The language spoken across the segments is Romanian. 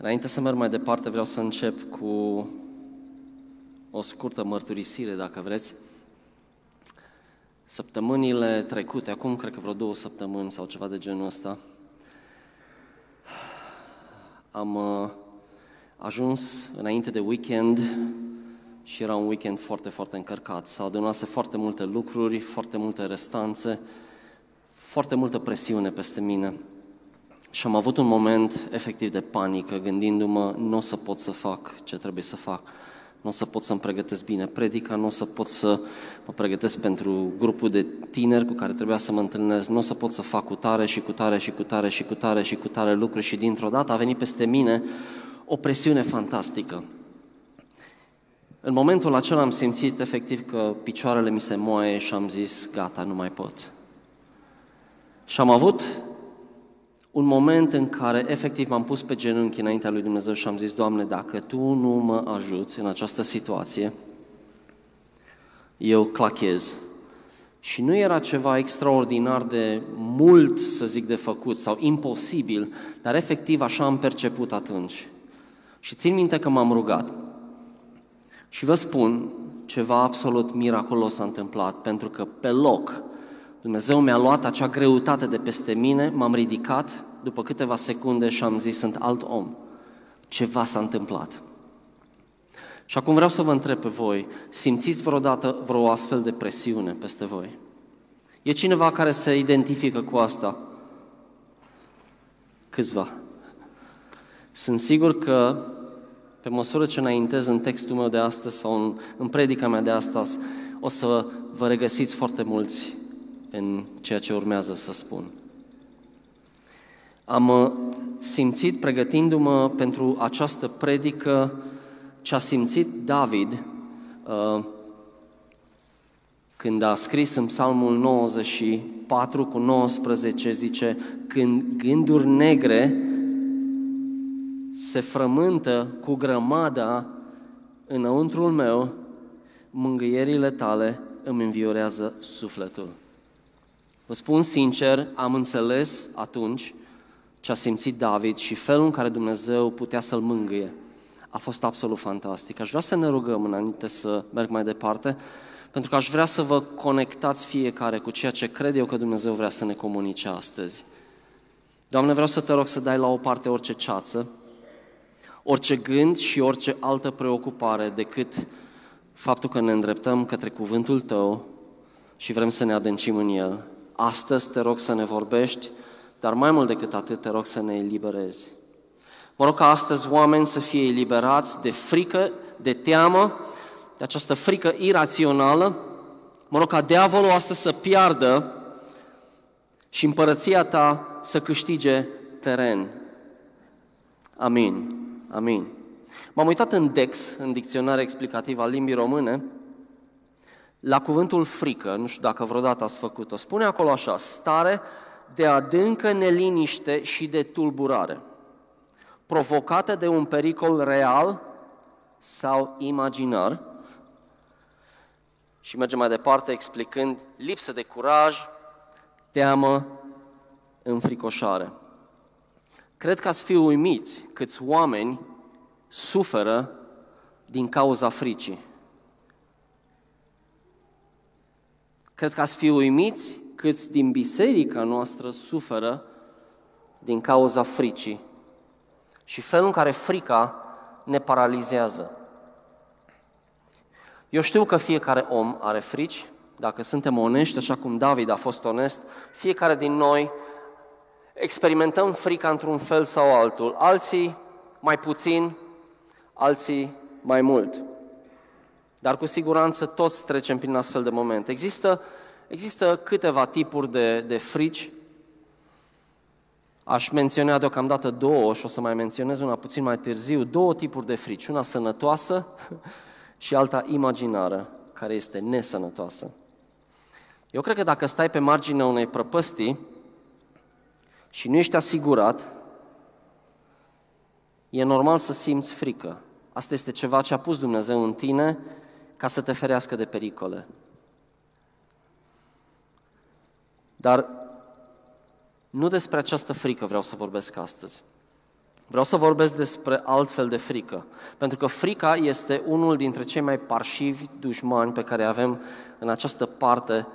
Înainte să merg mai departe, vreau să încep cu o scurtă mărturisire, dacă vreți. Săptămânile trecute, acum cred că vreo două săptămâni sau ceva de genul ăsta, am uh, ajuns înainte de weekend și era un weekend foarte, foarte încărcat. S-au adunat foarte multe lucruri, foarte multe restanțe, foarte multă presiune peste mine. Și am avut un moment efectiv de panică, gândindu-mă, nu o să pot să fac ce trebuie să fac, nu o să pot să-mi pregătesc bine predica, nu o să pot să mă pregătesc pentru grupul de tineri cu care trebuia să mă întâlnesc, nu o să pot să fac cu tare și cu tare și cu tare și cu tare și cu tare lucruri și dintr-o dată a venit peste mine o presiune fantastică. În momentul acela am simțit efectiv că picioarele mi se moaie și am zis, gata, nu mai pot. Și am avut un moment în care efectiv m-am pus pe genunchi înaintea lui Dumnezeu și am zis, Doamne, dacă Tu nu mă ajuți în această situație, eu clachez. Și nu era ceva extraordinar de mult, să zic, de făcut sau imposibil, dar efectiv așa am perceput atunci. Și țin minte că m-am rugat. Și vă spun, ceva absolut miraculos s-a întâmplat, pentru că pe loc Dumnezeu mi-a luat acea greutate de peste mine, m-am ridicat după câteva secunde și am zis, sunt alt om. Ceva s-a întâmplat. Și acum vreau să vă întreb pe voi, simțiți vreodată vreo astfel de presiune peste voi? E cineva care se identifică cu asta? Câțiva. Sunt sigur că pe măsură ce înaintez în textul meu de astăzi sau în, în predica mea de astăzi, o să vă regăsiți foarte mulți în ceea ce urmează să spun. Am uh, simțit, pregătindu-mă pentru această predică, ce a simțit David uh, când a scris în Psalmul 94 cu 19, zice, când gânduri negre se frământă cu grămada înăuntrul meu, mângâierile tale îmi înviorează sufletul. Vă spun sincer, am înțeles atunci ce a simțit David și felul în care Dumnezeu putea să-l mângâie. A fost absolut fantastic. Aș vrea să ne rugăm înainte să merg mai departe, pentru că aș vrea să vă conectați fiecare cu ceea ce cred eu că Dumnezeu vrea să ne comunice astăzi. Doamne, vreau să te rog să dai la o parte orice ceață, orice gând și orice altă preocupare decât faptul că ne îndreptăm către cuvântul Tău și vrem să ne adâncim în El. Astăzi te rog să ne vorbești, dar mai mult decât atât te rog să ne eliberezi. Mă rog ca astăzi oameni să fie eliberați de frică, de teamă, de această frică irațională. Mă rog ca diavolul astăzi să piardă și împărăția ta să câștige teren. Amin. Amin. M-am uitat în Dex, în dicționare explicativ al limbii române, la cuvântul frică, nu știu dacă vreodată ați făcut-o, spune acolo așa, stare de adâncă neliniște și de tulburare, provocată de un pericol real sau imaginar. Și mergem mai departe explicând lipsă de curaj, teamă, înfricoșare. Cred că ați fi uimiți câți oameni suferă din cauza fricii. Cred că ați fi uimiți câți din biserica noastră suferă din cauza fricii și felul în care frica ne paralizează. Eu știu că fiecare om are frici, dacă suntem onești, așa cum David a fost onest, fiecare din noi experimentăm frica într-un fel sau altul, alții mai puțin, alții mai mult. Dar cu siguranță toți trecem prin astfel de momente. Există, există câteva tipuri de, de frici. Aș menționa deocamdată două și o să mai menționez una puțin mai târziu. Două tipuri de frici. Una sănătoasă și alta imaginară, care este nesănătoasă. Eu cred că dacă stai pe marginea unei prăpăstii, și nu ești asigurat, e normal să simți frică. Asta este ceva ce a pus Dumnezeu în tine ca să te ferească de pericole. Dar nu despre această frică vreau să vorbesc astăzi, Vreau să vorbesc despre altfel de frică, pentru că frica este unul dintre cei mai parșivi dușmani pe care avem în această parte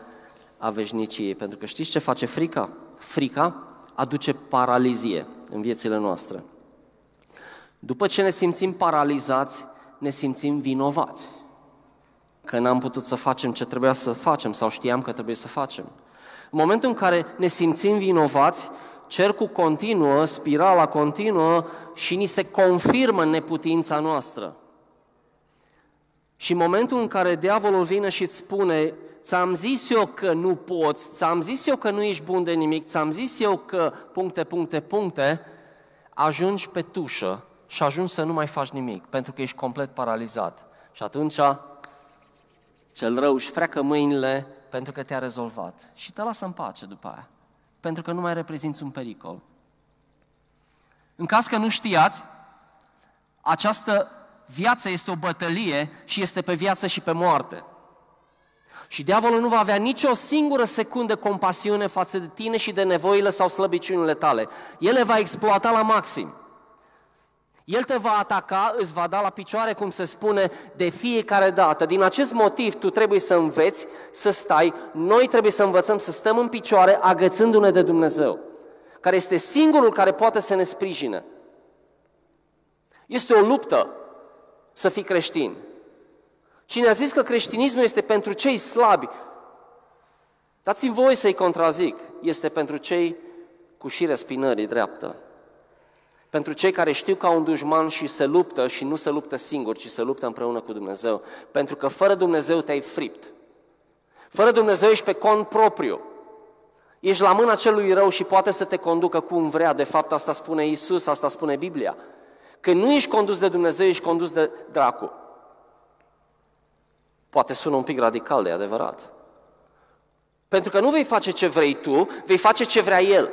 a veșniciei. Pentru că știți ce face frica? Frica aduce paralizie în viețile noastre. După ce ne simțim paralizați, ne simțim vinovați. Că n-am putut să facem ce trebuia să facem sau știam că trebuie să facem. În momentul în care ne simțim vinovați, cercul continuă, spirala continuă și ni se confirmă neputința noastră. Și în momentul în care diavolul vine și îți spune, ți-am zis eu că nu poți, ți-am zis eu că nu ești bun de nimic, ți-am zis eu că puncte, puncte, puncte, ajungi pe tușă și ajungi să nu mai faci nimic, pentru că ești complet paralizat. Și atunci cel rău își freacă mâinile pentru că te-a rezolvat și te lasă în pace după aia, pentru că nu mai reprezinți un pericol. În caz că nu știați, această viață este o bătălie și este pe viață și pe moarte. Și diavolul nu va avea nicio singură secundă compasiune față de tine și de nevoile sau slăbiciunile tale. El le va exploata la maxim. El te va ataca, îți va da la picioare, cum se spune, de fiecare dată. Din acest motiv, tu trebuie să înveți să stai, noi trebuie să învățăm să stăm în picioare, agățându-ne de Dumnezeu, care este singurul care poate să ne sprijine. Este o luptă să fii creștin. Cine a zis că creștinismul este pentru cei slabi, dați-mi voi să-i contrazic, este pentru cei cu șire spinării dreaptă. Pentru cei care știu că au un dușman și se luptă și nu se luptă singur, ci se luptă împreună cu Dumnezeu. Pentru că fără Dumnezeu te-ai fript. Fără Dumnezeu ești pe cont propriu. Ești la mâna celui rău și poate să te conducă cum vrea. De fapt, asta spune Isus, asta spune Biblia. Când nu ești condus de Dumnezeu, ești condus de dracu. Poate sună un pic radical de adevărat. Pentru că nu vei face ce vrei tu, vei face ce vrea El.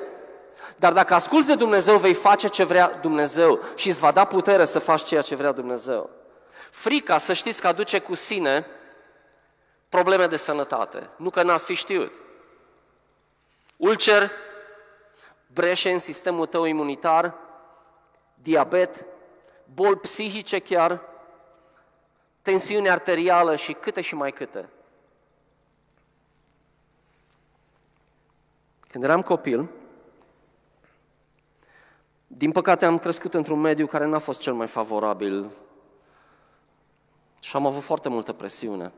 Dar dacă asculți de Dumnezeu, vei face ce vrea Dumnezeu și îți va da putere să faci ceea ce vrea Dumnezeu. Frica, să știți că aduce cu sine probleme de sănătate. Nu că n-ați fi știut. Ulcer, breșe în sistemul tău imunitar, diabet, boli psihice chiar, tensiune arterială și câte și mai câte. Când eram copil, din păcate am crescut într-un mediu care n-a fost cel mai favorabil și am avut foarte multă presiune.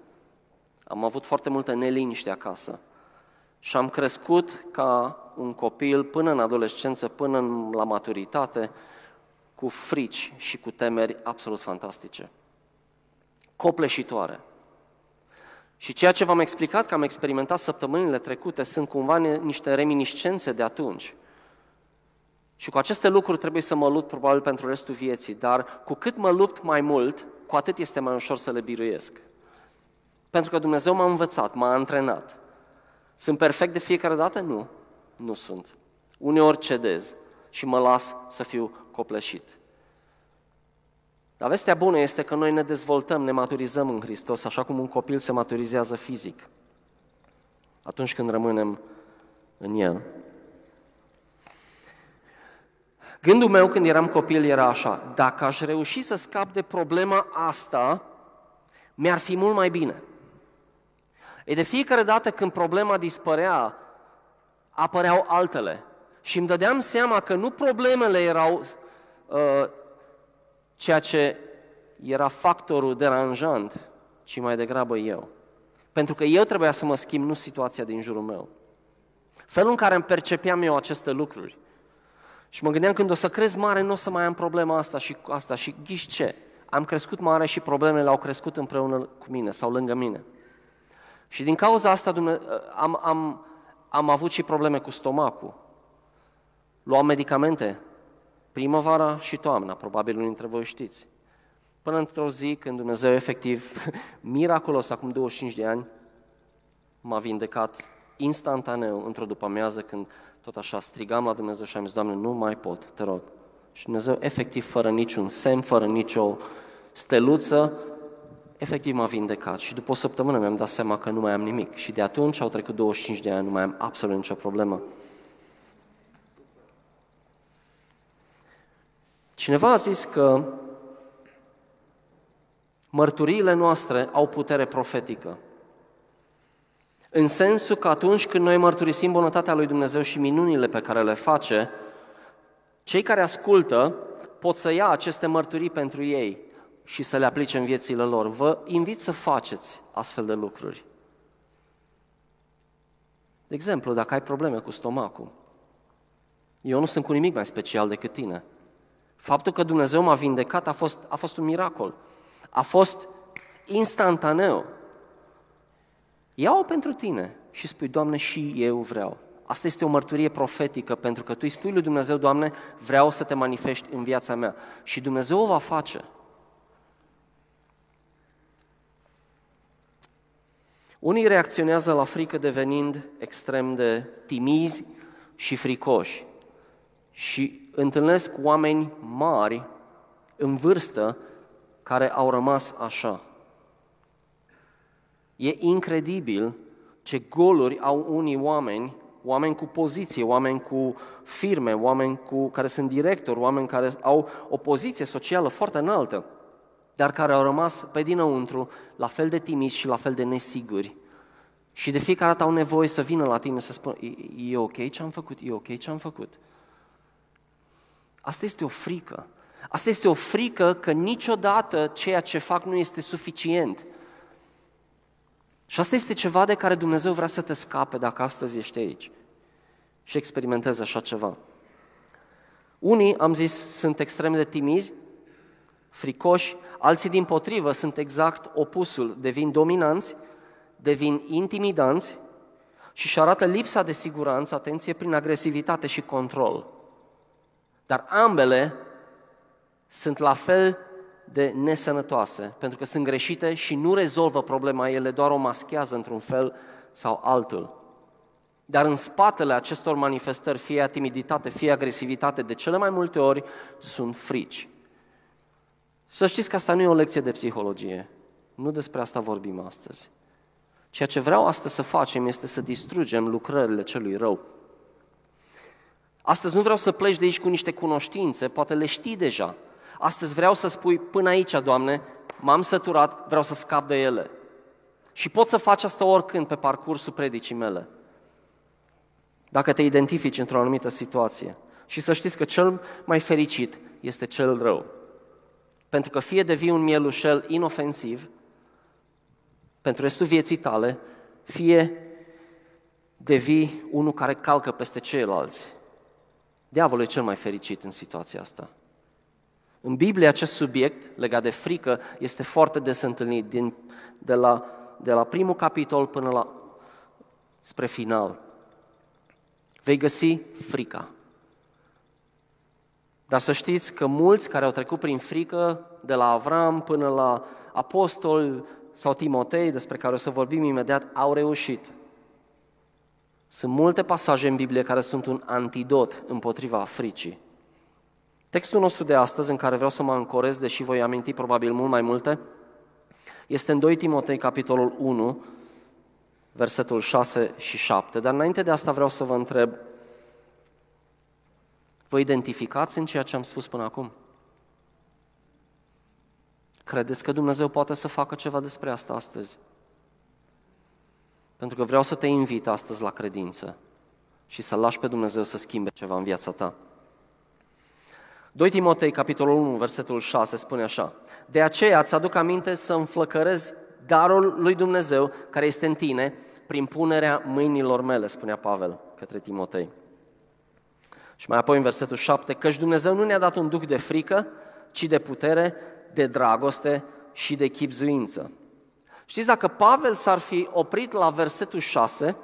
Am avut foarte multă neliniște acasă. Și am crescut ca un copil până în adolescență, până la maturitate, cu frici și cu temeri absolut fantastice. Copleșitoare. Și ceea ce v-am explicat că am experimentat săptămânile trecute sunt cumva niște reminiscențe de atunci. Și cu aceste lucruri trebuie să mă lupt probabil pentru restul vieții, dar cu cât mă lupt mai mult, cu atât este mai ușor să le biruiesc. Pentru că Dumnezeu m-a învățat, m-a antrenat. Sunt perfect de fiecare dată? Nu, nu sunt. Uneori cedez și mă las să fiu copleșit. Dar vestea bună este că noi ne dezvoltăm, ne maturizăm în Hristos, așa cum un copil se maturizează fizic. Atunci când rămânem în El. Gândul meu când eram copil era așa, dacă aș reuși să scap de problema asta, mi-ar fi mult mai bine. E de fiecare dată când problema dispărea, apăreau altele. Și îmi dădeam seama că nu problemele erau uh, ceea ce era factorul deranjant, ci mai degrabă eu. Pentru că eu trebuia să mă schimb, nu situația din jurul meu. Felul în care îmi percepeam eu aceste lucruri. Și mă gândeam când o să crezi mare, nu o să mai am problema asta și asta. Și ghiși ce? Am crescut mare și problemele au crescut împreună cu mine sau lângă mine. Și din cauza asta am, am, am avut și probleme cu stomacul. Luam medicamente primăvara și toamna, probabil unii dintre voi știți. Până într-o zi când Dumnezeu efectiv, miraculos, acum 25 de ani, m-a vindecat instantaneu într-o după-amiază când tot așa strigam la Dumnezeu și am zis, Doamne, nu mai pot, te rog. Și Dumnezeu, efectiv, fără niciun semn, fără nicio steluță, efectiv m-a vindecat. Și după o săptămână mi-am dat seama că nu mai am nimic. Și de atunci au trecut 25 de ani, nu mai am absolut nicio problemă. Cineva a zis că mărturiile noastre au putere profetică. În sensul că atunci când noi mărturisim bunătatea lui Dumnezeu și minunile pe care le face, cei care ascultă pot să ia aceste mărturii pentru ei și să le aplice în viețile lor. Vă invit să faceți astfel de lucruri. De exemplu, dacă ai probleme cu stomacul, eu nu sunt cu nimic mai special decât tine. Faptul că Dumnezeu m-a vindecat a fost, a fost un miracol. A fost instantaneu. Ia-o pentru tine și spui, Doamne, și eu vreau. Asta este o mărturie profetică, pentru că tu îi spui lui Dumnezeu, Doamne, vreau să te manifesti în viața mea. Și Dumnezeu o va face. Unii reacționează la frică devenind extrem de timizi și fricoși și întâlnesc oameni mari în vârstă care au rămas așa. E incredibil ce goluri au unii oameni, oameni cu poziție, oameni cu firme, oameni cu, care sunt directori, oameni care au o poziție socială foarte înaltă, dar care au rămas pe dinăuntru la fel de timizi și la fel de nesiguri. Și de fiecare dată au nevoie să vină la tine să spună, e, e ok ce am făcut, e ok ce am făcut. Asta este o frică. Asta este o frică că niciodată ceea ce fac nu este suficient. Și asta este ceva de care Dumnezeu vrea să te scape dacă astăzi ești aici și experimentezi așa ceva. Unii, am zis, sunt extrem de timizi, fricoși, alții din potrivă sunt exact opusul, devin dominanți, devin intimidanți și își arată lipsa de siguranță, atenție, prin agresivitate și control. Dar ambele sunt la fel de nesănătoase, pentru că sunt greșite și nu rezolvă problema, ele doar o maschează într-un fel sau altul. Dar în spatele acestor manifestări, fie timiditate, fie agresivitate, de cele mai multe ori sunt frici. Să știți că asta nu e o lecție de psihologie. Nu despre asta vorbim astăzi. Ceea ce vreau astăzi să facem este să distrugem lucrările celui rău. Astăzi nu vreau să pleci de aici cu niște cunoștințe, poate le știi deja. Astăzi vreau să spui până aici, Doamne, m-am săturat, vreau să scap de ele. Și poți să faci asta oricând pe parcursul predicii mele. Dacă te identifici într-o anumită situație. Și să știți că cel mai fericit este cel rău. Pentru că fie devii un mielușel inofensiv pentru restul vieții tale, fie devii unul care calcă peste ceilalți. Diavolul e cel mai fericit în situația asta. În Biblie acest subiect legat de frică este foarte des întâlnit din, de, la, de la primul capitol până la spre final. Vei găsi frica. Dar să știți că mulți care au trecut prin frică, de la Avram până la apostol sau Timotei, despre care o să vorbim imediat, au reușit. Sunt multe pasaje în Biblie care sunt un antidot împotriva fricii. Textul nostru de astăzi, în care vreau să mă ancorez, deși voi aminti probabil mult mai multe, este în 2 Timotei, capitolul 1, versetul 6 și 7. Dar înainte de asta vreau să vă întreb, vă identificați în ceea ce am spus până acum? Credeți că Dumnezeu poate să facă ceva despre asta astăzi? Pentru că vreau să te invit astăzi la credință și să lași pe Dumnezeu să schimbe ceva în viața ta. 2 Timotei, capitolul 1, versetul 6, spune așa. De aceea îți aduc aminte să înflăcărezi darul lui Dumnezeu care este în tine prin punerea mâinilor mele, spunea Pavel către Timotei. Și mai apoi în versetul 7, căci Dumnezeu nu ne-a dat un duc de frică, ci de putere, de dragoste și de chipzuință. Știți, dacă Pavel s-ar fi oprit la versetul 6,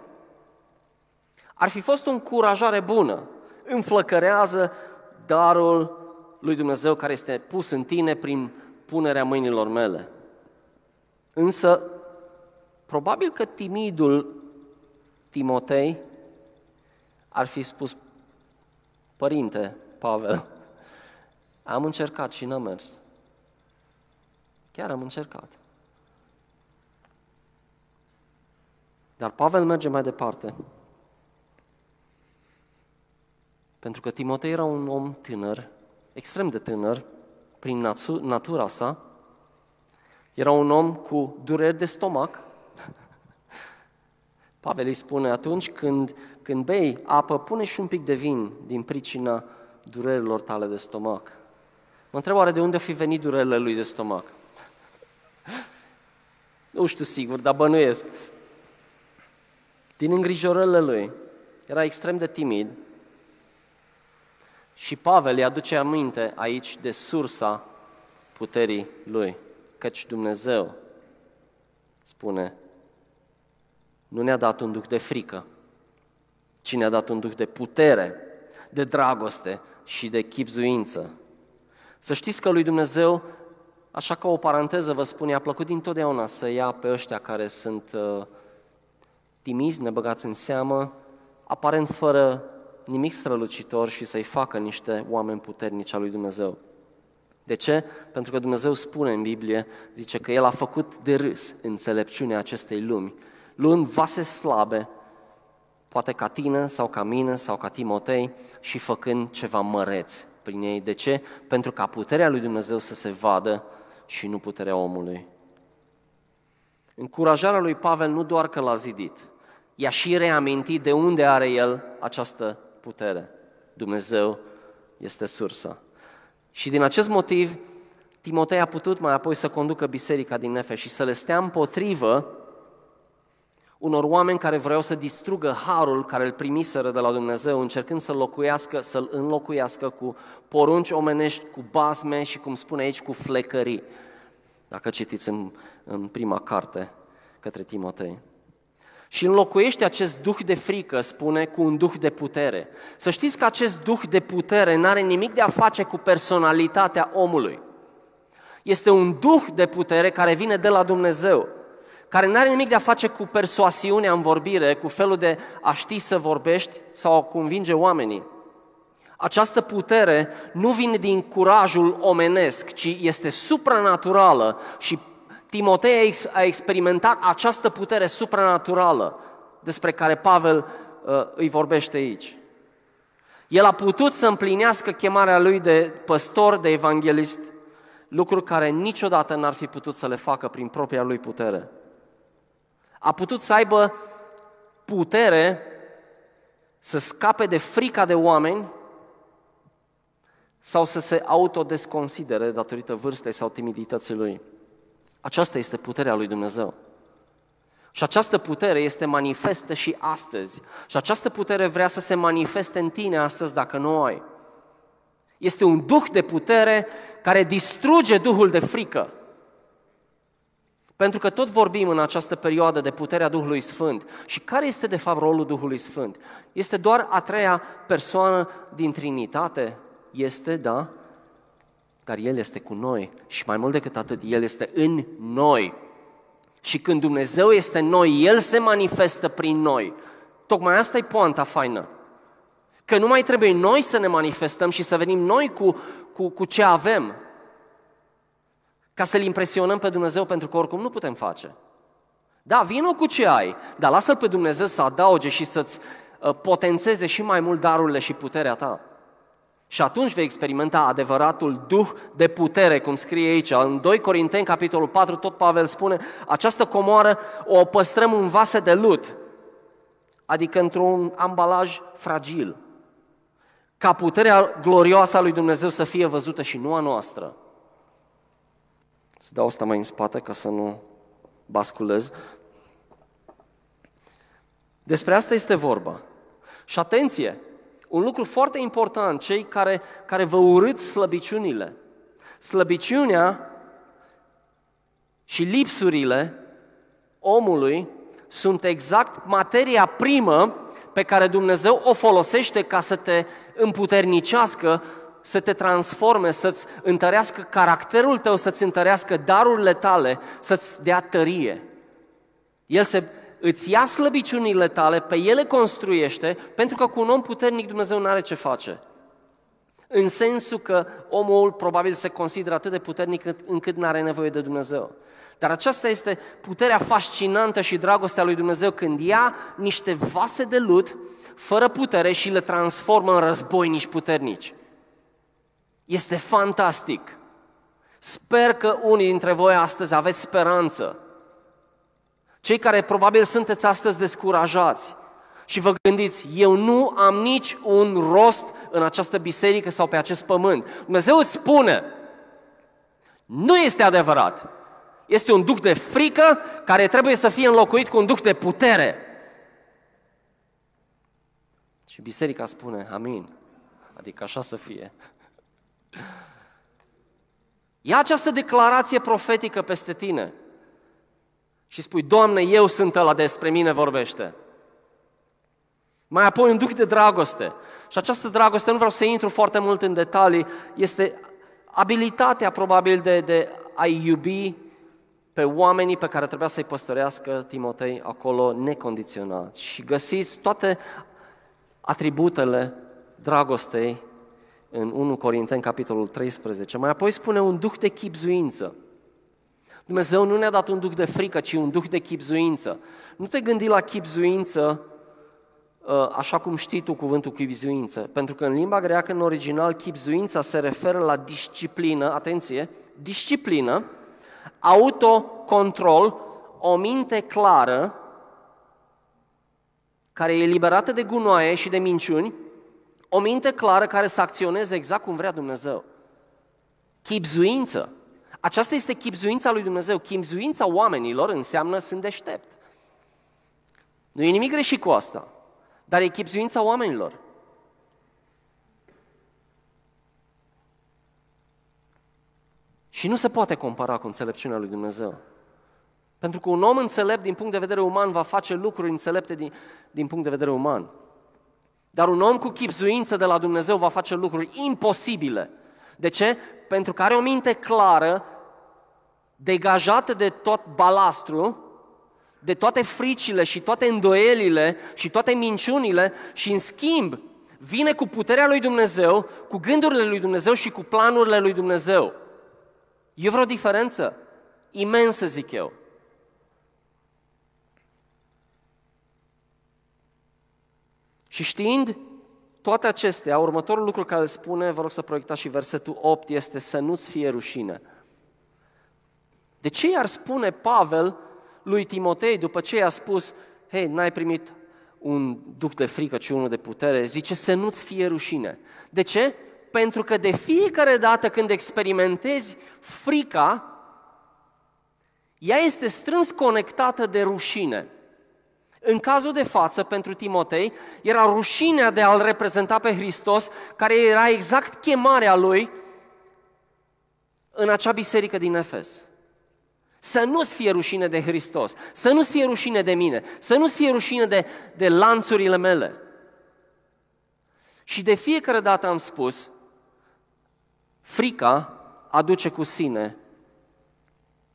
ar fi fost o încurajare bună. Înflăcărează darul lui Dumnezeu care este pus în tine prin punerea mâinilor mele. Însă, probabil că timidul Timotei ar fi spus, Părinte, Pavel, am încercat și n-am mers. Chiar am încercat. Dar Pavel merge mai departe. Pentru că Timotei era un om tânăr, extrem de tânăr, prin natura sa, era un om cu dureri de stomac. Pavel îi spune atunci când, când bei apă, pune și un pic de vin din pricina durerilor tale de stomac. Mă întreb oare de unde fi venit durerile lui de stomac? Nu știu sigur, dar bănuiesc. Din îngrijorările lui. Era extrem de timid. Și Pavel îi aduce aminte aici de sursa puterii lui. Căci Dumnezeu spune, nu ne-a dat un duh de frică, ci ne-a dat un duh de putere, de dragoste și de chipzuință. Să știți că lui Dumnezeu, așa ca o paranteză vă spun, i-a plăcut dintotdeauna să ia pe ăștia care sunt uh, timizi, nebăgați în seamă, aparent fără nimic strălucitor și să-i facă niște oameni puternici al lui Dumnezeu. De ce? Pentru că Dumnezeu spune în Biblie, zice că El a făcut de râs înțelepciunea acestei lumi, luând vase slabe, poate ca tine sau ca mine sau ca Timotei și făcând ceva măreț prin ei. De ce? Pentru ca puterea lui Dumnezeu să se vadă și nu puterea omului. Încurajarea lui Pavel nu doar că l-a zidit, i-a și reamintit de unde are el această putere. Dumnezeu este sursa. Și din acest motiv, Timotei a putut mai apoi să conducă biserica din Nefeș și să le stea împotrivă unor oameni care vreau să distrugă harul care îl primiseră de la Dumnezeu, încercând să locuiască, să-l înlocuiască cu porunci omenești, cu basme și, cum spune aici, cu flecării. Dacă citiți în, în prima carte către Timotei. Și înlocuiește acest duh de frică, spune, cu un duh de putere. Să știți că acest duh de putere nu are nimic de a face cu personalitatea omului. Este un duh de putere care vine de la Dumnezeu care nu are nimic de a face cu persoasiunea în vorbire, cu felul de a ști să vorbești sau a convinge oamenii. Această putere nu vine din curajul omenesc, ci este supranaturală și Timotei a experimentat această putere supranaturală despre care Pavel uh, îi vorbește aici. El a putut să împlinească chemarea lui de păstor, de evanghelist, lucruri care niciodată n-ar fi putut să le facă prin propria lui putere a putut să aibă putere să scape de frica de oameni sau să se autodesconsidere datorită vârstei sau timidității lui. Aceasta este puterea lui Dumnezeu. Și această putere este manifestă și astăzi. Și această putere vrea să se manifeste în tine astăzi dacă nu o ai. Este un duh de putere care distruge duhul de frică. Pentru că tot vorbim în această perioadă de puterea Duhului Sfânt. Și care este de fapt rolul Duhului Sfânt? Este doar a treia persoană din Trinitate? Este, da, dar El este cu noi și mai mult decât atât, El este în noi. Și când Dumnezeu este în noi, El se manifestă prin noi. Tocmai asta e poanta faină. Că nu mai trebuie noi să ne manifestăm și să venim noi cu, cu, cu ce avem, ca să-L impresionăm pe Dumnezeu, pentru că oricum nu putem face. Da, vină cu ce ai, dar lasă-L pe Dumnezeu să adauge și să-ți uh, potențeze și mai mult darurile și puterea ta. Și atunci vei experimenta adevăratul duh de putere, cum scrie aici. În 2 Corinteni, capitolul 4, tot Pavel spune, această comoară o păstrăm în vase de lut, adică într-un ambalaj fragil, ca puterea glorioasă a lui Dumnezeu să fie văzută și nu a noastră. Să dau asta mai în spate ca să nu basculez. Despre asta este vorba. Și atenție, un lucru foarte important, cei care, care vă urâți slăbiciunile. Slăbiciunea și lipsurile omului sunt exact materia primă pe care Dumnezeu o folosește ca să te împuternicească să te transforme, să-ți întărească caracterul tău, să-ți întărească darurile tale, să-ți dea tărie. El se, îți ia slăbiciunile tale, pe ele construiește, pentru că cu un om puternic Dumnezeu nu are ce face. În sensul că omul probabil se consideră atât de puternic încât nu are nevoie de Dumnezeu. Dar aceasta este puterea fascinantă și dragostea lui Dumnezeu când ia niște vase de lut fără putere și le transformă în războinici puternici. Este fantastic. Sper că unii dintre voi astăzi aveți speranță. Cei care probabil sunteți astăzi descurajați și vă gândiți, eu nu am nici un rost în această biserică sau pe acest pământ. Dumnezeu îți spune, nu este adevărat. Este un duc de frică care trebuie să fie înlocuit cu un duc de putere. Și biserica spune, amin. Adică așa să fie. Ia această declarație profetică peste tine și spui, Doamne, eu sunt ăla despre mine vorbește. Mai apoi un duc de dragoste. Și această dragoste, nu vreau să intru foarte mult în detalii, este abilitatea probabil de, de a iubi pe oamenii pe care trebuia să-i păstorească Timotei acolo necondiționat. Și găsiți toate atributele dragostei în 1 Corinteni, capitolul 13. Mai apoi spune un duh de chipzuință. Dumnezeu nu ne-a dat un duh de frică, ci un duh de chipzuință. Nu te gândi la chipzuință uh, așa cum știi tu cuvântul chipzuință, pentru că în limba greacă, în original, chipzuința se referă la disciplină, atenție, disciplină, autocontrol, o minte clară, care e eliberată de gunoaie și de minciuni, o minte clară care să acționeze exact cum vrea Dumnezeu. Chipzuință. Aceasta este chipzuința lui Dumnezeu. Chipzuința oamenilor înseamnă sunt deștept. Nu e nimic greșit cu asta, dar e chipzuința oamenilor. Și nu se poate compara cu înțelepciunea lui Dumnezeu. Pentru că un om înțelept din punct de vedere uman va face lucruri înțelepte din, din punct de vedere uman. Dar un om cu chipzuință de la Dumnezeu va face lucruri imposibile. De ce? Pentru că are o minte clară, degajată de tot balastru, de toate fricile și toate îndoielile și toate minciunile și în schimb vine cu puterea lui Dumnezeu, cu gândurile lui Dumnezeu și cu planurile lui Dumnezeu. E vreo diferență? Imensă, zic eu. Și știind toate acestea, următorul lucru care spune, vă rog să proiectați și versetul 8, este să nu-ți fie rușine. De ce i-ar spune Pavel lui Timotei după ce i-a spus, hei, n-ai primit un duc de frică, ci unul de putere, zice să nu-ți fie rușine. De ce? Pentru că de fiecare dată când experimentezi frica, ea este strâns conectată de rușine. În cazul de față, pentru Timotei, era rușinea de a-L reprezenta pe Hristos, care era exact chemarea lui în acea biserică din Efes. Să nu-ți fie rușine de Hristos, să nu-ți fie rușine de mine, să nu-ți fie rușine de, de lanțurile mele. Și de fiecare dată am spus, frica aduce cu sine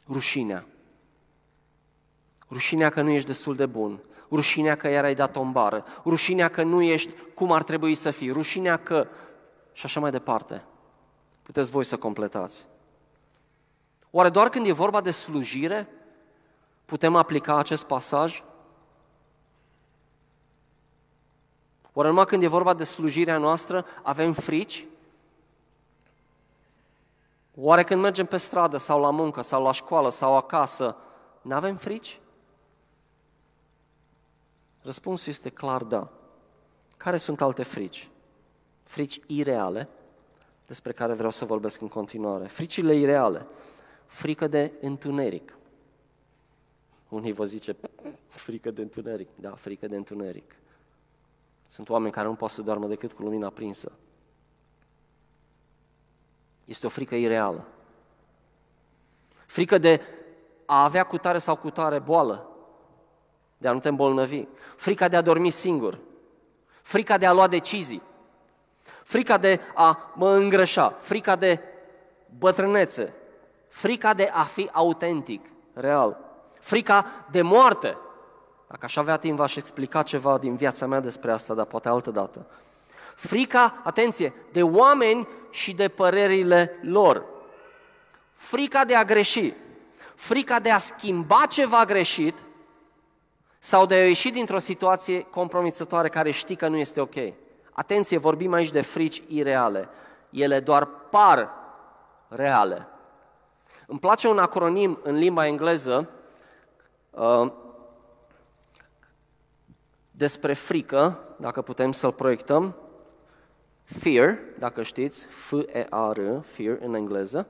rușinea. Rușinea că nu ești destul de bun, rușinea că iar ai dat o bară, rușinea că nu ești cum ar trebui să fii, rușinea că... și așa mai departe. Puteți voi să completați. Oare doar când e vorba de slujire putem aplica acest pasaj? Oare numai când e vorba de slujirea noastră avem frici? Oare când mergem pe stradă sau la muncă sau la școală sau acasă, nu avem frici? Răspunsul este clar da. Care sunt alte frici? Frici ireale, despre care vreau să vorbesc în continuare. Fricile ireale. Frică de întuneric. Unii vă zice, frică de întuneric. Da, frică de întuneric. Sunt oameni care nu pot să doarmă decât cu lumina prinsă. Este o frică ireală. Frică de a avea cutare sau cutare boală, de a nu te îmbolnăvi, frica de a dormi singur, frica de a lua decizii, frica de a mă îngrășa, frica de bătrânețe, frica de a fi autentic, real, frica de moarte. Dacă aș avea timp, v-aș explica ceva din viața mea despre asta, dar poate altă dată. Frica, atenție, de oameni și de părerile lor. Frica de a greși, frica de a schimba ceva greșit sau de a ieși dintr-o situație compromițătoare care știi că nu este ok. Atenție, vorbim aici de frici ireale. ele doar par reale. Îmi place un acronim în limba engleză uh, despre frică, dacă putem să-l proiectăm. Fear, dacă știți, F-E-A-R, fear în engleză.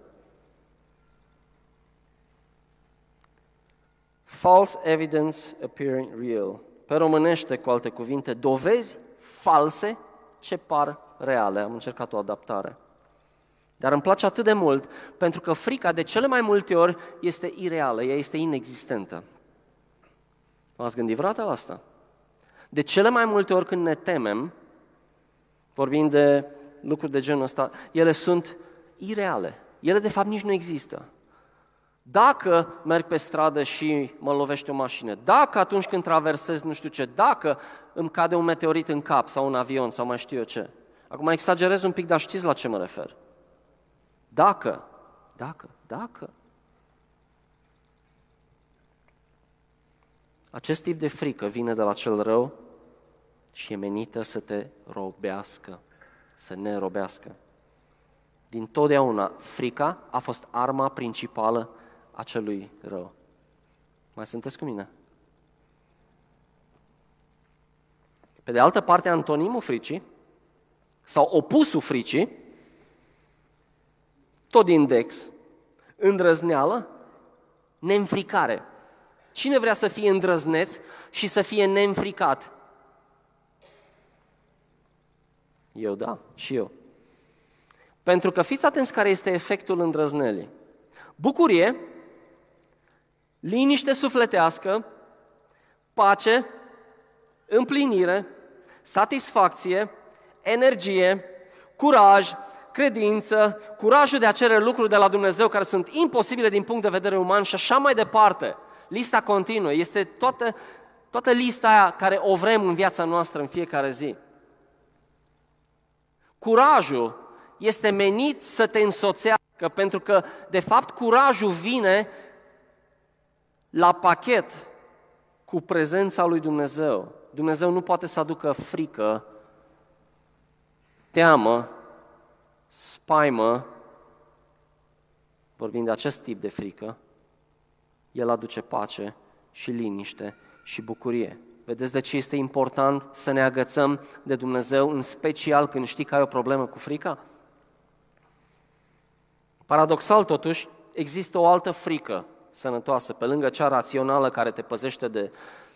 False evidence appearing real. Pe românește, cu alte cuvinte, dovezi false ce par reale. Am încercat o adaptare. Dar îmi place atât de mult pentru că frica de cele mai multe ori este ireală, ea este inexistentă. V-ați gândit vreodată la asta? De cele mai multe ori când ne temem, vorbim de lucruri de genul ăsta, ele sunt ireale. Ele de fapt nici nu există. Dacă merg pe stradă și mă lovește o mașină, dacă atunci când traversez nu știu ce, dacă îmi cade un meteorit în cap sau un avion sau mai știu eu ce. Acum exagerez un pic, dar știți la ce mă refer. Dacă, dacă, dacă. Acest tip de frică vine de la cel rău și e menită să te robească, să ne robească. Din totdeauna, frica a fost arma principală a celui rău. Mai sunteți cu mine? Pe de altă parte, antonimul fricii, sau opusul fricii, tot din index, îndrăzneală, neînfricare. Cine vrea să fie îndrăzneț și să fie neînfricat? Eu da, și eu. Pentru că fiți atenți care este efectul îndrăznelii. Bucurie, liniște sufletească, pace, împlinire, satisfacție, energie, curaj, credință, curajul de a cere lucruri de la Dumnezeu care sunt imposibile din punct de vedere uman și așa mai departe. Lista continuă, este toată, toată lista aia care o vrem în viața noastră în fiecare zi. Curajul este menit să te însoțească, pentru că, de fapt, curajul vine la pachet cu prezența lui Dumnezeu. Dumnezeu nu poate să aducă frică, teamă, spaimă, vorbind de acest tip de frică, El aduce pace și liniște și bucurie. Vedeți de ce este important să ne agățăm de Dumnezeu, în special când știi că ai o problemă cu frica? Paradoxal, totuși, există o altă frică sănătoasă, pe lângă cea rațională care te păzește de,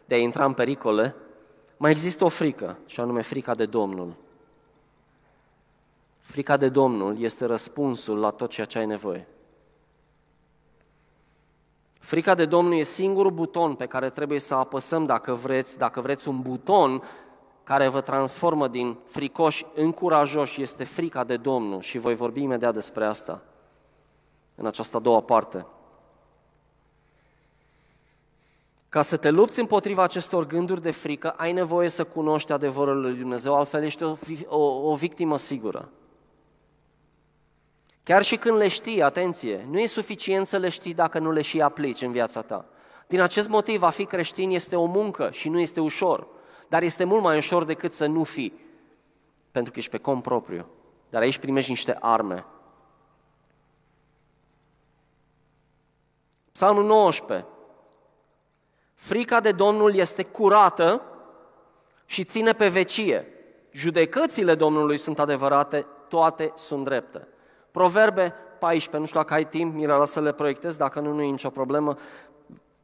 de a intra în pericole, mai există o frică, și anume frica de Domnul. Frica de Domnul este răspunsul la tot ceea ce ai nevoie. Frica de Domnul e singurul buton pe care trebuie să apăsăm dacă vreți, dacă vreți un buton care vă transformă din fricoși în curajoși, este frica de Domnul și voi vorbi imediat despre asta în această a doua parte. Ca să te lupți împotriva acestor gânduri de frică, ai nevoie să cunoști adevărul lui Dumnezeu, altfel ești o, o, o victimă sigură. Chiar și când le știi, atenție, nu e suficient să le știi dacă nu le și aplici în viața ta. Din acest motiv, a fi creștin este o muncă și nu este ușor, dar este mult mai ușor decât să nu fii, pentru că ești pe cont propriu. Dar aici primești niște arme. Psalmul 19. Frica de Domnul este curată și ține pe vecie. Judecățile Domnului sunt adevărate, toate sunt drepte. Proverbe 14, nu știu dacă ai timp, Mirela, să le proiectez, dacă nu, nu e nicio problemă.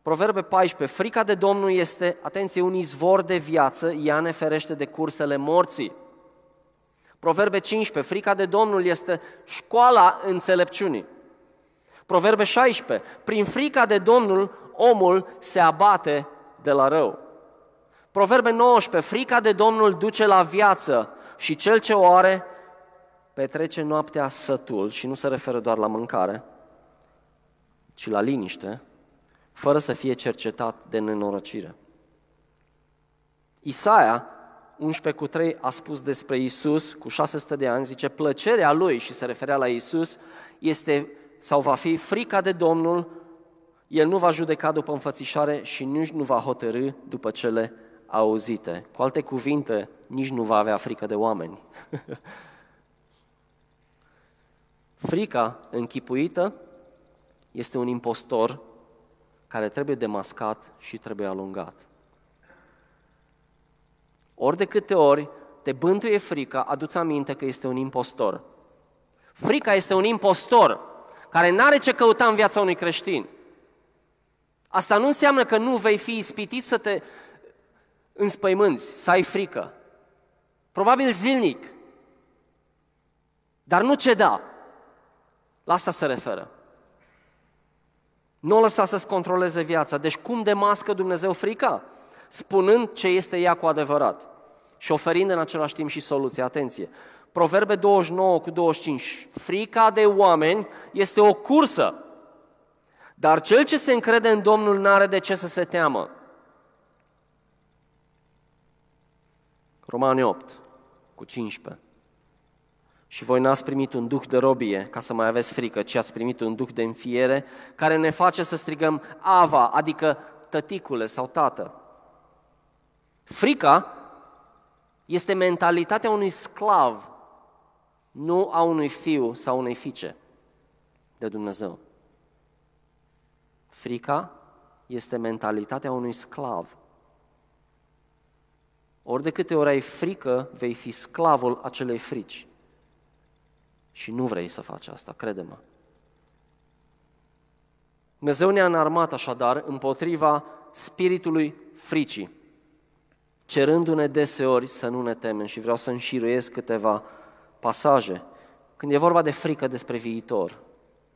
Proverbe 14, frica de Domnul este, atenție, un izvor de viață, ea ne ferește de cursele morții. Proverbe 15, frica de Domnul este școala înțelepciunii. Proverbe 16, prin frica de Domnul omul se abate de la rău. Proverbe 19, frica de Domnul duce la viață și cel ce o are petrece noaptea sătul și nu se referă doar la mâncare, ci la liniște, fără să fie cercetat de nenorocire. Isaia 11 cu 3 a spus despre Isus cu 600 de ani, zice, plăcerea lui, și se referea la Isus, este sau va fi frica de Domnul, el nu va judeca după înfățișare și nici nu va hotărâ după cele auzite. Cu alte cuvinte, nici nu va avea frică de oameni. Frica închipuită este un impostor care trebuie demascat și trebuie alungat. Ori de câte ori te bântuie frica, aduți aminte că este un impostor. Frica este un impostor care nu are ce căuta în viața unui creștin. Asta nu înseamnă că nu vei fi ispitit să te înspăimânți, să ai frică. Probabil zilnic. Dar nu ceda. La asta se referă. Nu o lăsa să-ți controleze viața. Deci cum demască Dumnezeu frica? Spunând ce este ea cu adevărat și oferind în același timp și soluție. Atenție! Proverbe 29 cu 25. Frica de oameni este o cursă, dar cel ce se încrede în Domnul n-are de ce să se teamă. Romani 8 cu 15. Și voi n-ați primit un duh de robie ca să mai aveți frică, ci ați primit un duh de înfiere care ne face să strigăm Ava, adică tăticule sau tată. Frica este mentalitatea unui sclav, nu a unui fiu sau unei fiice de Dumnezeu. Frica este mentalitatea unui sclav. Ori de câte ori ai frică, vei fi sclavul acelei frici. Și nu vrei să faci asta, crede-mă. Dumnezeu ne-a înarmat așadar împotriva spiritului fricii, cerându-ne deseori să nu ne temem și vreau să înșiruiesc câteva pasaje. Când e vorba de frică despre viitor,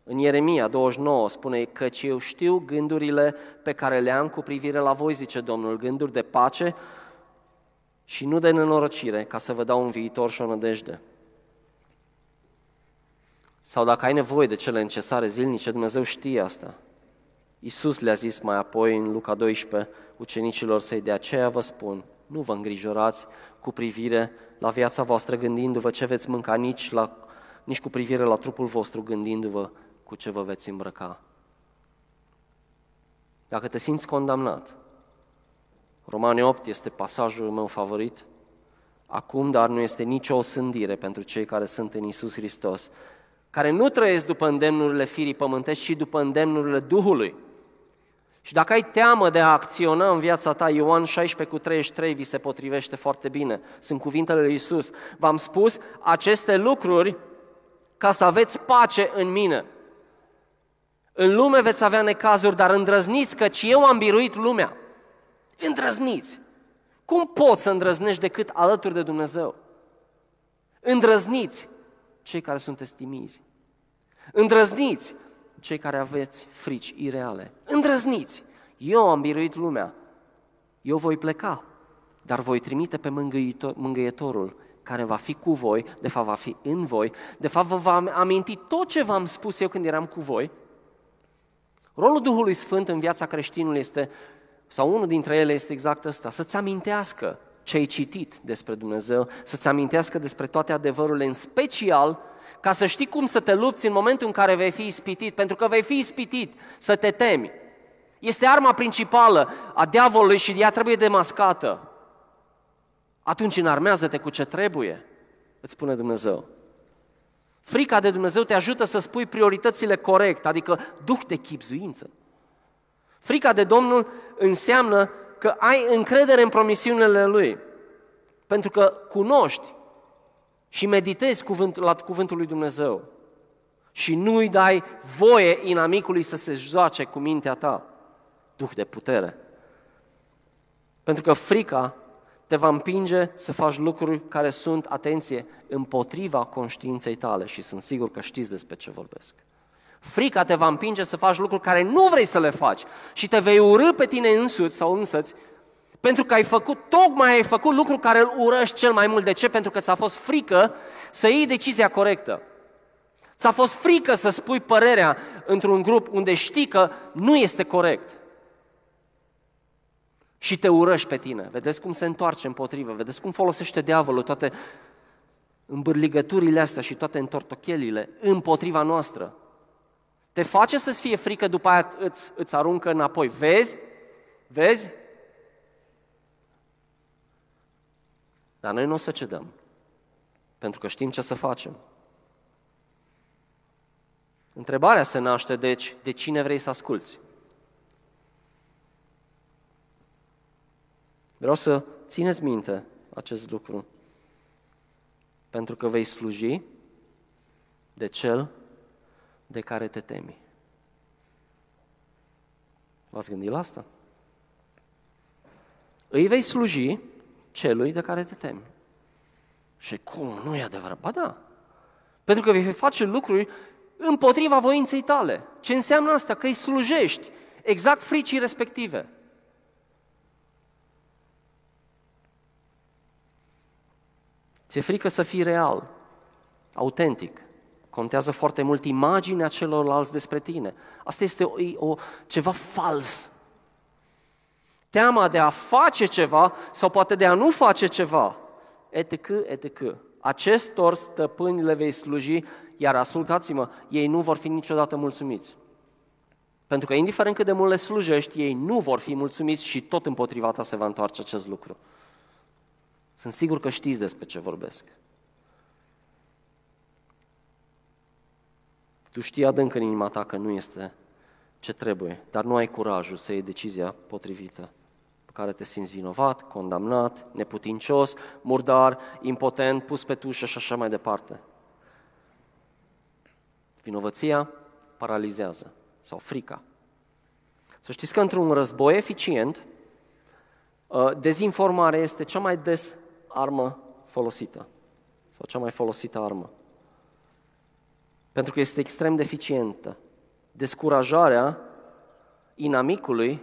în Ieremia 29 spune că eu știu gândurile pe care le am cu privire la voi, zice Domnul, gânduri de pace și nu de nenorocire, ca să vă dau un viitor și o nădejde. Sau dacă ai nevoie de cele necesare zilnice, Dumnezeu știe asta. Iisus le-a zis mai apoi în Luca 12 ucenicilor săi, de aceea vă spun, nu vă îngrijorați cu privire la viața voastră gândindu-vă ce veți mânca, nici, la, nici cu privire la trupul vostru gândindu-vă cu ce vă veți îmbrăca. Dacă te simți condamnat, Romane 8 este pasajul meu favorit, acum, dar nu este nicio osândire pentru cei care sunt în Isus Hristos, care nu trăiesc după îndemnurile firii pământești, ci după îndemnurile Duhului. Și dacă ai teamă de a acționa în viața ta, Ioan 16 cu 33 vi se potrivește foarte bine. Sunt cuvintele lui Isus. V-am spus aceste lucruri ca să aveți pace în mine. În lume veți avea necazuri, dar îndrăzniți, căci eu am biruit lumea. Îndrăzniți! Cum poți să îndrăznești decât alături de Dumnezeu? Îndrăzniți cei care sunteți timizi. Îndrăzniți cei care aveți frici ireale. Îndrăzniți! Eu am biruit lumea. Eu voi pleca, dar voi trimite pe mângâietor, mângâietorul care va fi cu voi, de fapt va fi în voi, de fapt vă va aminti tot ce v-am spus eu când eram cu voi. Rolul Duhului Sfânt în viața creștinului este, sau unul dintre ele este exact ăsta, să-ți amintească ce ai citit despre Dumnezeu, să-ți amintească despre toate adevărurile, în special ca să știi cum să te lupți în momentul în care vei fi ispitit, pentru că vei fi ispitit să te temi. Este arma principală a diavolului și ea trebuie demascată. Atunci înarmează-te cu ce trebuie, îți spune Dumnezeu. Frica de Dumnezeu te ajută să spui prioritățile corect, adică duh de chipzuință. Frica de Domnul înseamnă că ai încredere în promisiunile Lui, pentru că cunoști și meditezi cuvânt, la cuvântul lui Dumnezeu și nu îi dai voie inamicului să se joace cu mintea ta, duh de putere. Pentru că frica te va împinge să faci lucruri care sunt, atenție, împotriva conștiinței tale și sunt sigur că știți despre ce vorbesc. Frica te va împinge să faci lucruri care nu vrei să le faci și te vei urâ pe tine însuți sau însăți pentru că ai făcut, tocmai ai făcut lucrul care îl urăști cel mai mult. De ce? Pentru că ți-a fost frică să iei decizia corectă. Ți-a fost frică să spui părerea într-un grup unde știi că nu este corect. Și te urăști pe tine. Vedeți cum se întoarce împotrivă, vedeți cum folosește diavolul toate îmbârligăturile astea și toate întortochelile împotriva noastră. Te face să-ți fie frică, după aia îți, îți aruncă înapoi. Vezi? Vezi? Dar noi nu o să cedăm, pentru că știm ce să facem. Întrebarea se naște, deci, de cine vrei să asculți? Vreau să țineți minte acest lucru, pentru că vei sluji de cel de care te temi. V-ați gândit la asta? Îi vei sluji celui de care te temi. Și cum? Nu e adevărat? Ba da. Pentru că vei face lucruri împotriva voinței tale. Ce înseamnă asta? Că îi slujești exact fricii respective. Ți-e frică să fii real, autentic. Contează foarte mult imaginea celorlalți despre tine. Asta este o, o, ceva fals. Teama de a face ceva sau poate de a nu face ceva. Etc., etc. Acestor stăpâni le vei sluji, iar ascultați-mă, ei nu vor fi niciodată mulțumiți. Pentru că indiferent cât de mult le slujești, ei nu vor fi mulțumiți și tot împotriva ta se va întoarce acest lucru. Sunt sigur că știți despre ce vorbesc. Tu știi adânc în inima ta că nu este ce trebuie, dar nu ai curajul să iei decizia potrivită, pe care te simți vinovat, condamnat, neputincios, murdar, impotent, pus pe tușă și așa mai departe. Vinovăția paralizează sau frica. Să știți că într-un război eficient, ă, dezinformarea este cea mai des armă folosită sau cea mai folosită armă. Pentru că este extrem de eficientă. Descurajarea inamicului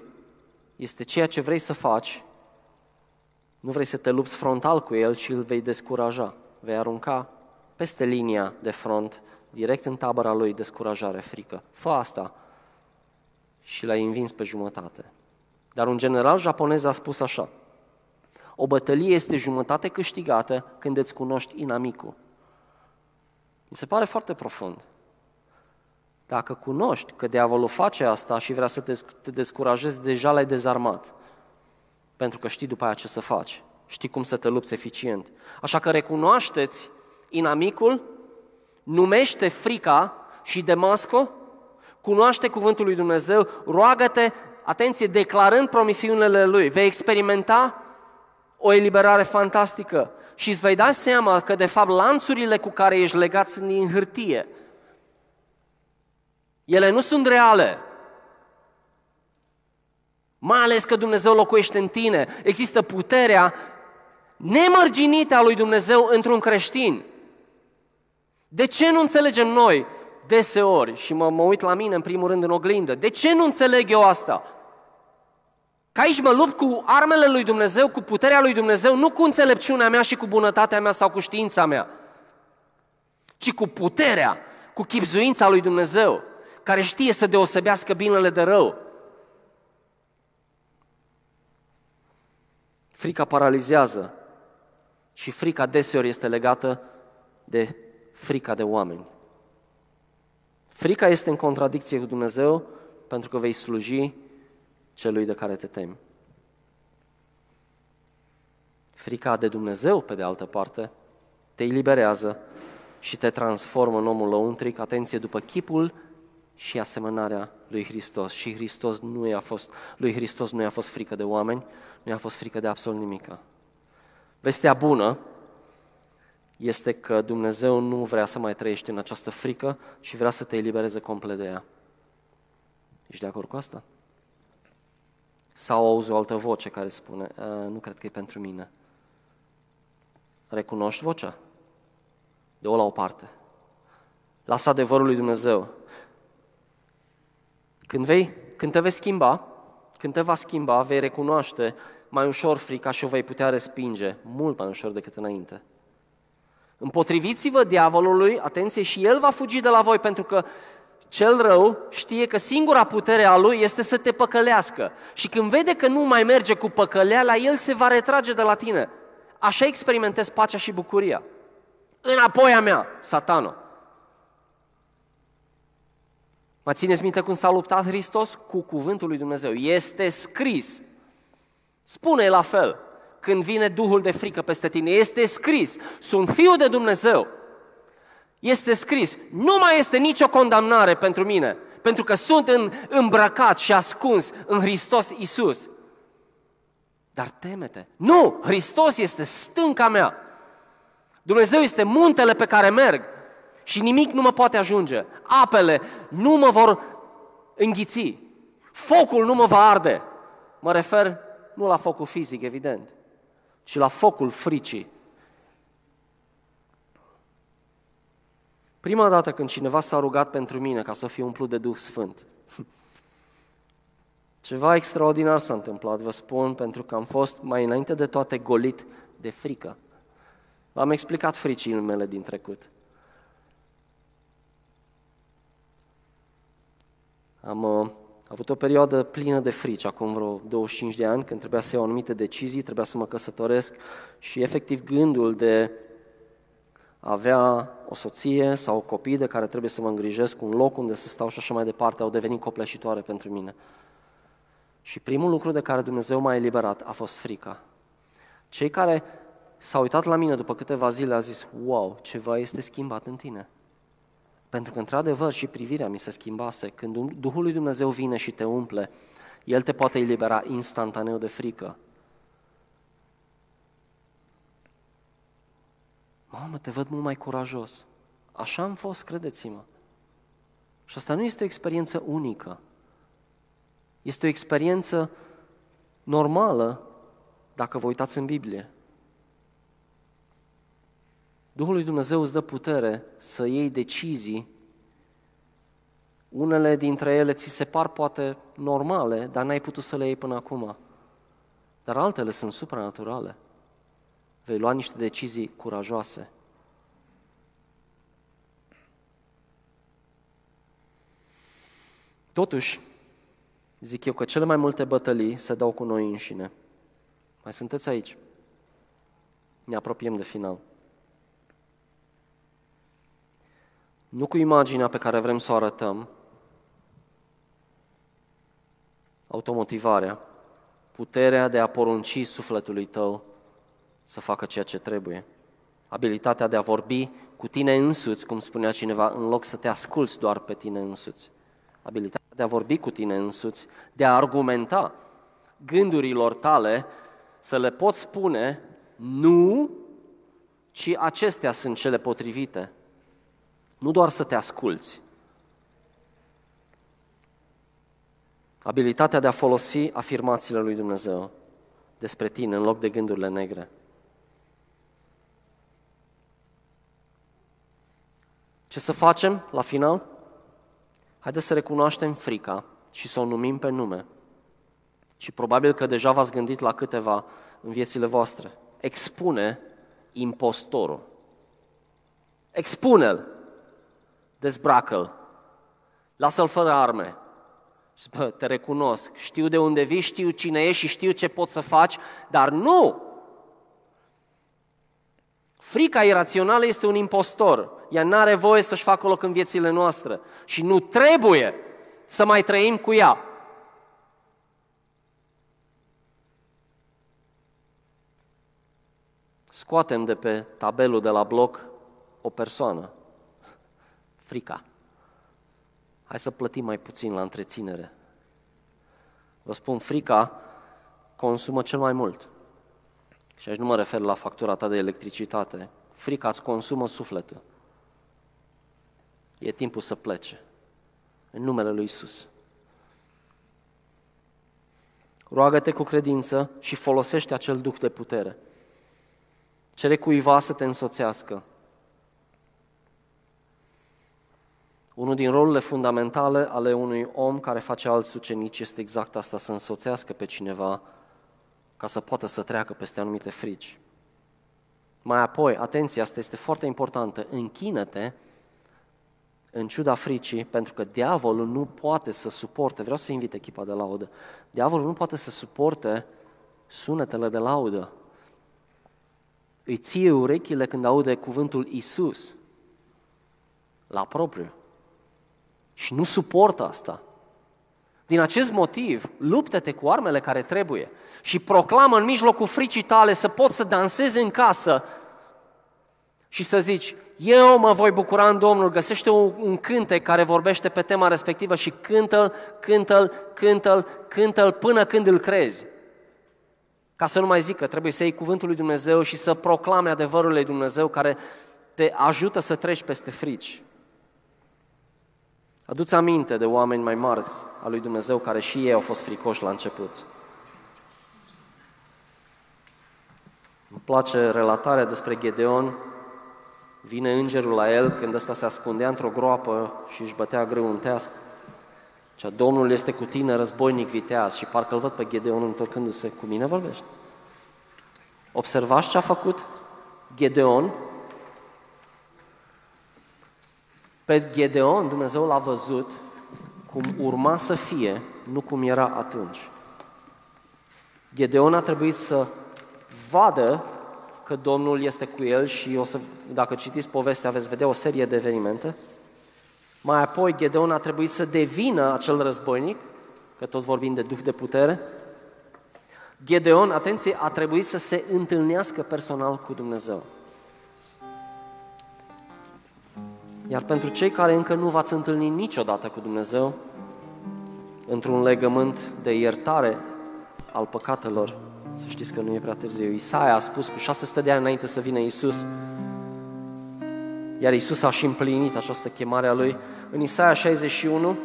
este ceea ce vrei să faci. Nu vrei să te lupți frontal cu el, ci îl vei descuraja. Vei arunca peste linia de front, direct în tabăra lui, descurajare, frică. Fă asta și l-ai învins pe jumătate. Dar un general japonez a spus așa, o bătălie este jumătate câștigată când îți cunoști inamicul. Mi se pare foarte profund. Dacă cunoști că diavolul face asta și vrea să te descurajezi, deja l-ai dezarmat. Pentru că știi după aia ce să faci. Știi cum să te lupți eficient. Așa că recunoașteți inamicul, numește frica și demasco, cunoaște cuvântul lui Dumnezeu, roagă-te, atenție, declarând promisiunile lui. Vei experimenta o eliberare fantastică și îți vei da seama că de fapt lanțurile cu care ești legat sunt din hârtie. Ele nu sunt reale. Mai ales că Dumnezeu locuiește în tine. Există puterea nemărginită a lui Dumnezeu într-un creștin. De ce nu înțelegem noi deseori, și mă, mă uit la mine în primul rând în oglindă, de ce nu înțeleg eu asta? Că aici mă lupt cu armele lui Dumnezeu, cu puterea lui Dumnezeu, nu cu înțelepciunea mea și cu bunătatea mea sau cu știința mea, ci cu puterea, cu chipzuința lui Dumnezeu, care știe să deosebească binele de rău. Frica paralizează și frica deseori este legată de frica de oameni. Frica este în contradicție cu Dumnezeu pentru că vei sluji celui de care te temi. Frica de Dumnezeu, pe de altă parte, te eliberează și te transformă în omul lăuntric, atenție, după chipul și asemănarea lui Hristos. Și Hristos nu i-a fost, lui Hristos nu i-a fost frică de oameni, nu i-a fost frică de absolut nimic. Vestea bună este că Dumnezeu nu vrea să mai trăiești în această frică și vrea să te elibereze complet de ea. Ești de acord cu asta? Sau auzi o altă voce care spune, nu cred că e pentru mine. Recunoști vocea? De o la o parte. Lasă adevărul lui Dumnezeu. Când, vei, când te vei schimba, când te va schimba, vei recunoaște mai ușor frica și o vei putea respinge, mult mai ușor decât înainte. Împotriviți-vă diavolului, atenție, și el va fugi de la voi, pentru că cel rău știe că singura putere a lui este să te păcălească. Și când vede că nu mai merge cu păcăleala, el se va retrage de la tine. Așa experimentezi pacea și bucuria. Înapoi a mea, satanul. Mă țineți minte cum s-a luptat Hristos? Cu cuvântul lui Dumnezeu. Este scris. Spune la fel când vine Duhul de frică peste tine. Este scris. Sunt Fiul de Dumnezeu. Este scris, nu mai este nicio condamnare pentru mine, pentru că sunt în, îmbrăcat și ascuns în Hristos Isus. Dar temete. Nu! Hristos este stânca mea. Dumnezeu este muntele pe care merg și nimic nu mă poate ajunge. Apele nu mă vor înghiți. Focul nu mă va arde. Mă refer nu la focul fizic, evident, ci la focul fricii. Prima dată când cineva s-a rugat pentru mine ca să fiu umplut de Duh Sfânt, ceva extraordinar s-a întâmplat, vă spun, pentru că am fost mai înainte de toate golit de frică. V-am explicat fricile mele din trecut. Am uh, avut o perioadă plină de frici, acum vreo 25 de ani, când trebuia să iau anumite decizii, trebuia să mă căsătoresc și efectiv gândul de a avea o soție sau copii de care trebuie să mă îngrijesc, un loc unde să stau și așa mai departe, au devenit copleșitoare pentru mine. Și primul lucru de care Dumnezeu m-a eliberat a fost frica. Cei care s-au uitat la mine după câteva zile au zis, wow, ceva este schimbat în tine. Pentru că, într-adevăr, și privirea mi se schimbase. Când Duhul lui Dumnezeu vine și te umple, El te poate elibera instantaneu de frică. Mamă, te văd mult mai curajos. Așa am fost, credeți-mă. Și asta nu este o experiență unică. Este o experiență normală dacă vă uitați în Biblie. Duhul lui Dumnezeu îți dă putere să iei decizii. Unele dintre ele ți se par poate normale, dar n-ai putut să le iei până acum. Dar altele sunt supranaturale. Vei lua niște decizii curajoase. Totuși, zic eu că cele mai multe bătălii se dau cu noi înșine. Mai sunteți aici? Ne apropiem de final. nu cu imaginea pe care vrem să o arătăm, automotivarea, puterea de a porunci sufletului tău să facă ceea ce trebuie, abilitatea de a vorbi cu tine însuți, cum spunea cineva, în loc să te asculți doar pe tine însuți, abilitatea de a vorbi cu tine însuți, de a argumenta gândurilor tale, să le poți spune nu, ci acestea sunt cele potrivite. Nu doar să te asculți. Abilitatea de a folosi afirmațiile lui Dumnezeu despre tine în loc de gândurile negre. Ce să facem la final? Haideți să recunoaștem frica și să o numim pe nume. Și probabil că deja v-ați gândit la câteva în viețile voastre. Expune impostorul. Expune-l dezbracă-l, lasă-l fără arme. Și bă, te recunosc, știu de unde vii, știu cine ești și știu ce poți să faci, dar nu! Frica irațională este un impostor. Ea nu are voie să-și facă loc în viețile noastre și nu trebuie să mai trăim cu ea. Scoatem de pe tabelul de la bloc o persoană frica. Hai să plătim mai puțin la întreținere. Vă spun, frica consumă cel mai mult. Și aici nu mă refer la factura ta de electricitate. Frica îți consumă sufletul. E timpul să plece. În numele lui Isus. Roagă-te cu credință și folosește acel duh de putere. Cere cuiva să te însoțească. Unul din rolurile fundamentale ale unui om care face alți ucenici este exact asta, să însoțească pe cineva ca să poată să treacă peste anumite frici. Mai apoi, atenție, asta este foarte importantă, închină-te în ciuda fricii, pentru că diavolul nu poate să suporte, vreau să invit echipa de laudă, diavolul nu poate să suporte sunetele de laudă. Îi ție urechile când aude cuvântul Isus la propriu și nu suportă asta. Din acest motiv, luptă-te cu armele care trebuie și proclamă în mijlocul fricii tale să poți să dansezi în casă și să zici, eu mă voi bucura în Domnul, găsește un, un cântec care vorbește pe tema respectivă și cântă-l, cântă-l, cântă-l, cântă-l până când îl crezi. Ca să nu mai zic că trebuie să iei cuvântul lui Dumnezeu și să proclame adevărul lui Dumnezeu care te ajută să treci peste frici. Aduți aminte de oameni mai mari al lui Dumnezeu care și ei au fost fricoși la început. Îmi place relatarea despre Gedeon. Vine îngerul la el când ăsta se ascundea într-o groapă și își bătea greu în teasc. Cea, Domnul este cu tine, războinic viteaz, și parcă îl văd pe Gedeon întorcându-se cu mine vorbește. Observați ce a făcut Gedeon? Pe Gedeon Dumnezeu l-a văzut cum urma să fie, nu cum era atunci. Gedeon a trebuit să vadă că Domnul este cu el și o să, dacă citiți povestea veți vedea o serie de evenimente. Mai apoi Gedeon a trebuit să devină acel războinic, că tot vorbim de duh de putere. Gedeon, atenție, a trebuit să se întâlnească personal cu Dumnezeu. Iar pentru cei care încă nu v-ați întâlnit niciodată cu Dumnezeu, într-un legământ de iertare al păcatelor, să știți că nu e prea târziu. Isaia a spus cu 600 de ani înainte să vină Isus, iar Isus a și împlinit această chemare a Lui. În Isaia 61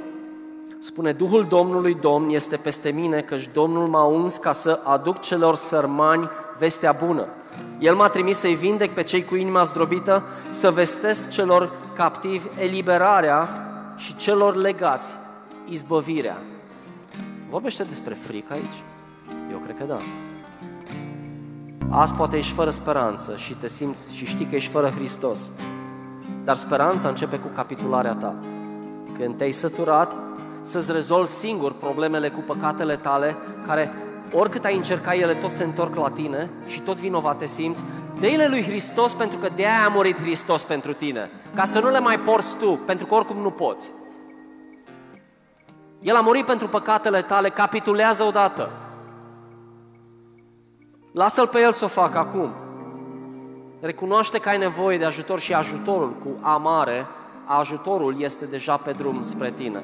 spune, Duhul Domnului Domn este peste mine, căci Domnul m-a uns ca să aduc celor sărmani vestea bună. El m-a trimis să-i vindec pe cei cu inima zdrobită, să vestesc celor captivi eliberarea și celor legați izbăvirea. Vorbește despre frică aici? Eu cred că da. Azi poate ești fără speranță și te simți și știi că ești fără Hristos. Dar speranța începe cu capitularea ta. Când te-ai săturat să-ți rezolvi singur problemele cu păcatele tale, care oricât ai încercat, ele tot se întorc la tine și tot vinovat te simți, dă lui Hristos pentru că de aia a murit Hristos pentru tine. Ca să nu le mai porți tu, pentru că oricum nu poți. El a murit pentru păcatele tale, capitulează odată. Lasă-L pe El să o facă acum. Recunoaște că ai nevoie de ajutor și ajutorul cu amare, ajutorul este deja pe drum spre tine.